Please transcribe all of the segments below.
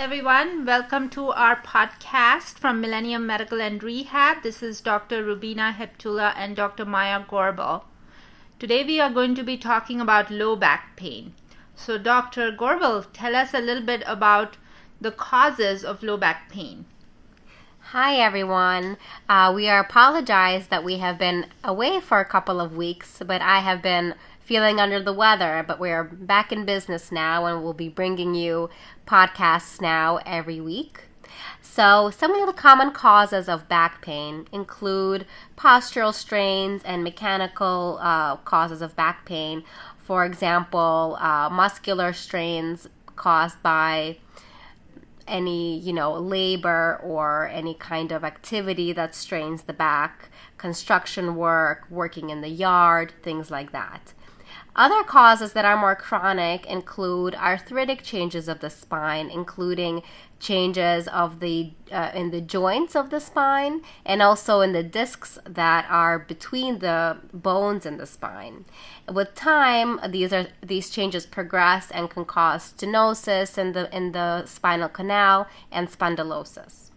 everyone. Welcome to our podcast from Millennium Medical and Rehab. This is Dr. Rubina Heptula and Dr. Maya Gorbel. Today we are going to be talking about low back pain. So, Dr. Gorbel, tell us a little bit about the causes of low back pain. Hi, everyone. Uh, we are apologize that we have been away for a couple of weeks, but I have been feeling under the weather, but we're back in business now and we'll be bringing you podcasts now every week. So, some of the common causes of back pain include postural strains and mechanical uh, causes of back pain. For example, uh, muscular strains caused by any, you know, labor or any kind of activity that strains the back, construction work, working in the yard, things like that. Other causes that are more chronic include arthritic changes of the spine, including changes of the uh, in the joints of the spine and also in the discs that are between the bones in the spine. With time, these are these changes progress and can cause stenosis in the in the spinal canal and spondylosis.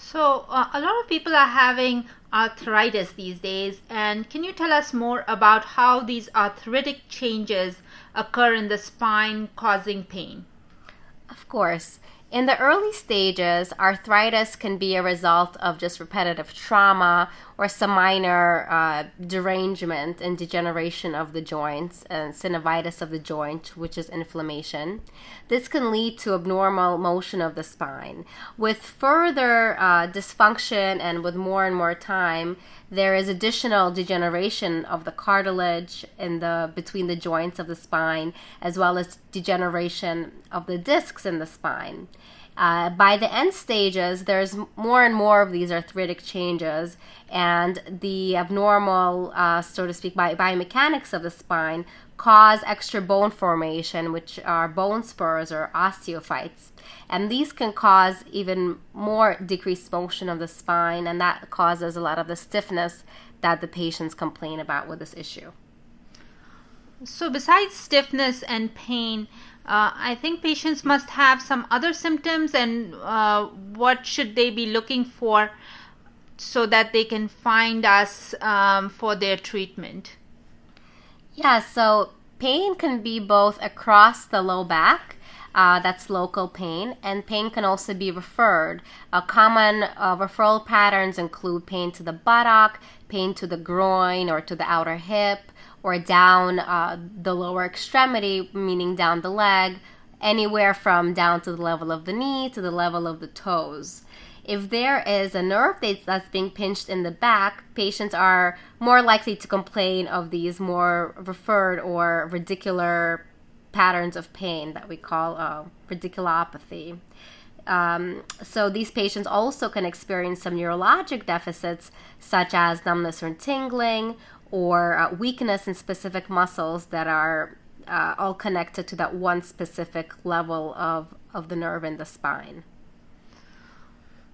So, uh, a lot of people are having arthritis these days, and can you tell us more about how these arthritic changes occur in the spine causing pain? Of course. In the early stages, arthritis can be a result of just repetitive trauma or some minor uh, derangement and degeneration of the joints and synovitis of the joint, which is inflammation. This can lead to abnormal motion of the spine. With further uh, dysfunction and with more and more time, there is additional degeneration of the cartilage in the between the joints of the spine, as well as degeneration of the discs in the spine. Uh, by the end stages, there's more and more of these arthritic changes, and the abnormal, uh, so to speak, bi- biomechanics of the spine cause extra bone formation, which are bone spurs or osteophytes. And these can cause even more decreased motion of the spine, and that causes a lot of the stiffness that the patients complain about with this issue. So, besides stiffness and pain, uh, I think patients must have some other symptoms, and uh, what should they be looking for so that they can find us um, for their treatment? Yeah, so pain can be both across the low back. Uh, that's local pain, and pain can also be referred. Uh, common uh, referral patterns include pain to the buttock, pain to the groin or to the outer hip, or down uh, the lower extremity, meaning down the leg, anywhere from down to the level of the knee to the level of the toes. If there is a nerve that's being pinched in the back, patients are more likely to complain of these more referred or radicular patterns of pain that we call uh, radiculopathy. Um, so these patients also can experience some neurologic deficits such as numbness or tingling or uh, weakness in specific muscles that are uh, all connected to that one specific level of, of the nerve in the spine.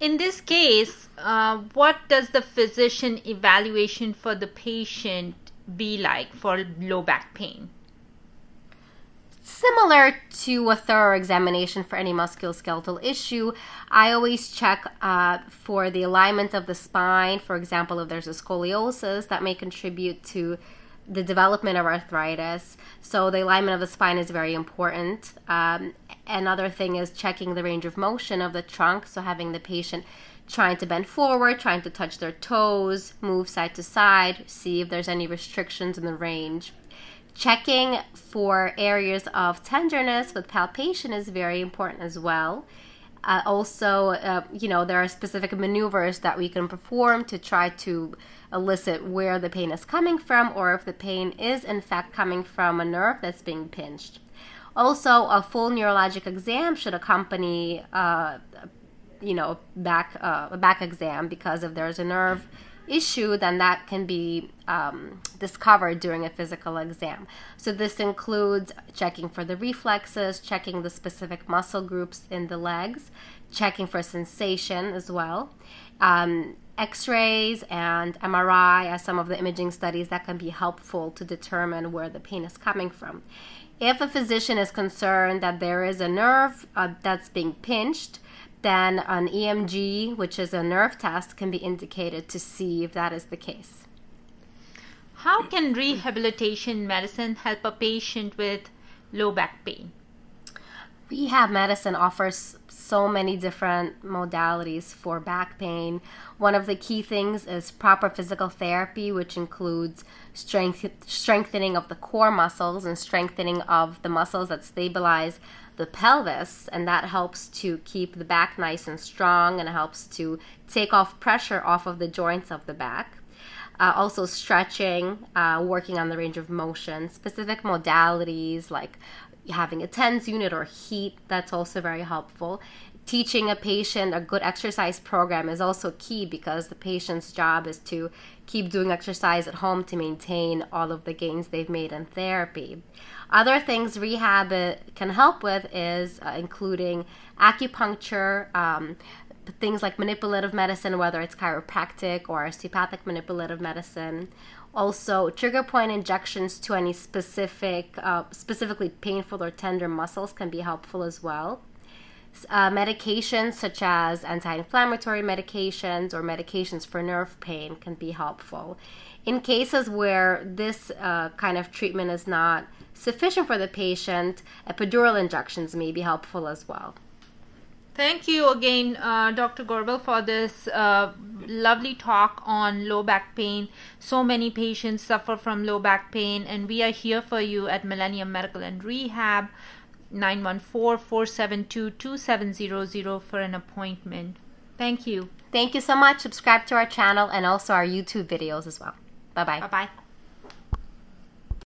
In this case, uh, what does the physician evaluation for the patient be like for low back pain? Similar to a thorough examination for any musculoskeletal issue, I always check uh, for the alignment of the spine. For example, if there's a scoliosis that may contribute to the development of arthritis. So, the alignment of the spine is very important. Um, another thing is checking the range of motion of the trunk. So, having the patient trying to bend forward, trying to touch their toes, move side to side, see if there's any restrictions in the range. Checking for areas of tenderness with palpation is very important as well. Uh, also, uh, you know, there are specific maneuvers that we can perform to try to elicit where the pain is coming from or if the pain is in fact coming from a nerve that's being pinched. Also, a full neurologic exam should accompany, uh, you know, back uh, a back exam because if there's a nerve issue, then that can be um, discovered during a physical exam. So, this includes checking for the reflexes, checking the specific muscle groups in the legs, checking for sensation as well. Um, X rays and MRI are some of the imaging studies that can be helpful to determine where the pain is coming from. If a physician is concerned that there is a nerve uh, that's being pinched, then an EMG, which is a nerve test, can be indicated to see if that is the case. How can rehabilitation medicine help a patient with low back pain? Rehab medicine offers so many different modalities for back pain. One of the key things is proper physical therapy, which includes strength, strengthening of the core muscles and strengthening of the muscles that stabilize the pelvis, and that helps to keep the back nice and strong and helps to take off pressure off of the joints of the back. Uh, also, stretching, uh, working on the range of motion, specific modalities like having a TENS unit or heat, that's also very helpful. Teaching a patient a good exercise program is also key because the patient's job is to keep doing exercise at home to maintain all of the gains they've made in therapy. Other things rehab uh, can help with is uh, including acupuncture, um, things like manipulative medicine, whether it's chiropractic or osteopathic manipulative medicine. Also, trigger point injections to any specific, uh, specifically painful or tender muscles can be helpful as well. Uh, medications such as anti inflammatory medications or medications for nerve pain can be helpful. In cases where this uh, kind of treatment is not sufficient for the patient, epidural injections may be helpful as well. Thank you again, uh, Dr. Gorbel, for this uh, lovely talk on low back pain. So many patients suffer from low back pain, and we are here for you at Millennium Medical and Rehab, 914 472 2700 for an appointment. Thank you. Thank you so much. Subscribe to our channel and also our YouTube videos as well. Bye bye. Bye bye.